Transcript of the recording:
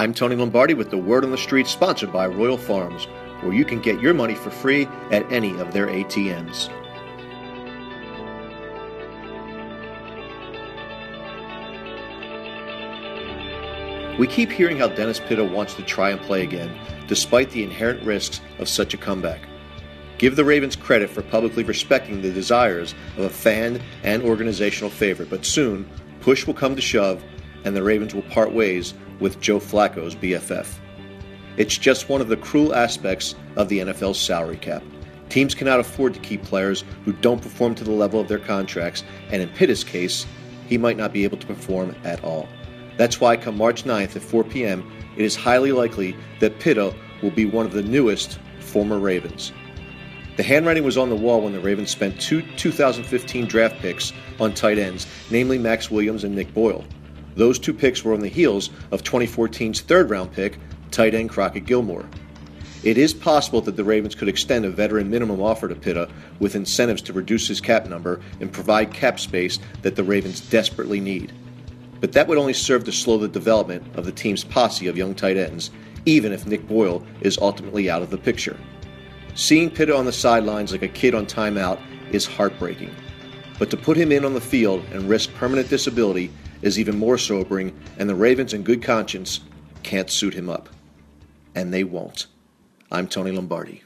I'm Tony Lombardi with the Word on the Street, sponsored by Royal Farms, where you can get your money for free at any of their ATMs. We keep hearing how Dennis Pitta wants to try and play again, despite the inherent risks of such a comeback. Give the Ravens credit for publicly respecting the desires of a fan and organizational favorite, but soon push will come to shove and the Ravens will part ways with Joe Flacco's BFF. It's just one of the cruel aspects of the NFL's salary cap. Teams cannot afford to keep players who don't perform to the level of their contracts, and in Pitta's case, he might not be able to perform at all. That's why, come March 9th at 4 p.m., it is highly likely that Pitta will be one of the newest former Ravens. The handwriting was on the wall when the Ravens spent two 2015 draft picks on tight ends, namely Maxx Williams and Nick Boyle. Those two picks were on the heels of 2014's third round pick, tight end Crockett Gilmore. It is possible that the Ravens could extend a veteran minimum offer to Pitta with incentives to reduce his cap number and provide cap space that the Ravens desperately need but that would only serve to slow the development of the team's posse of young tight ends, even if Nick Boyle is ultimately out of the picture. Seeing Pitta on the sidelines like a kid on timeout is heartbreaking, but to put him in on the field and risk permanent disability is even more sobering, and the Ravens, in good conscience, can't suit him up. And they won't. I'm Tony Lombardi.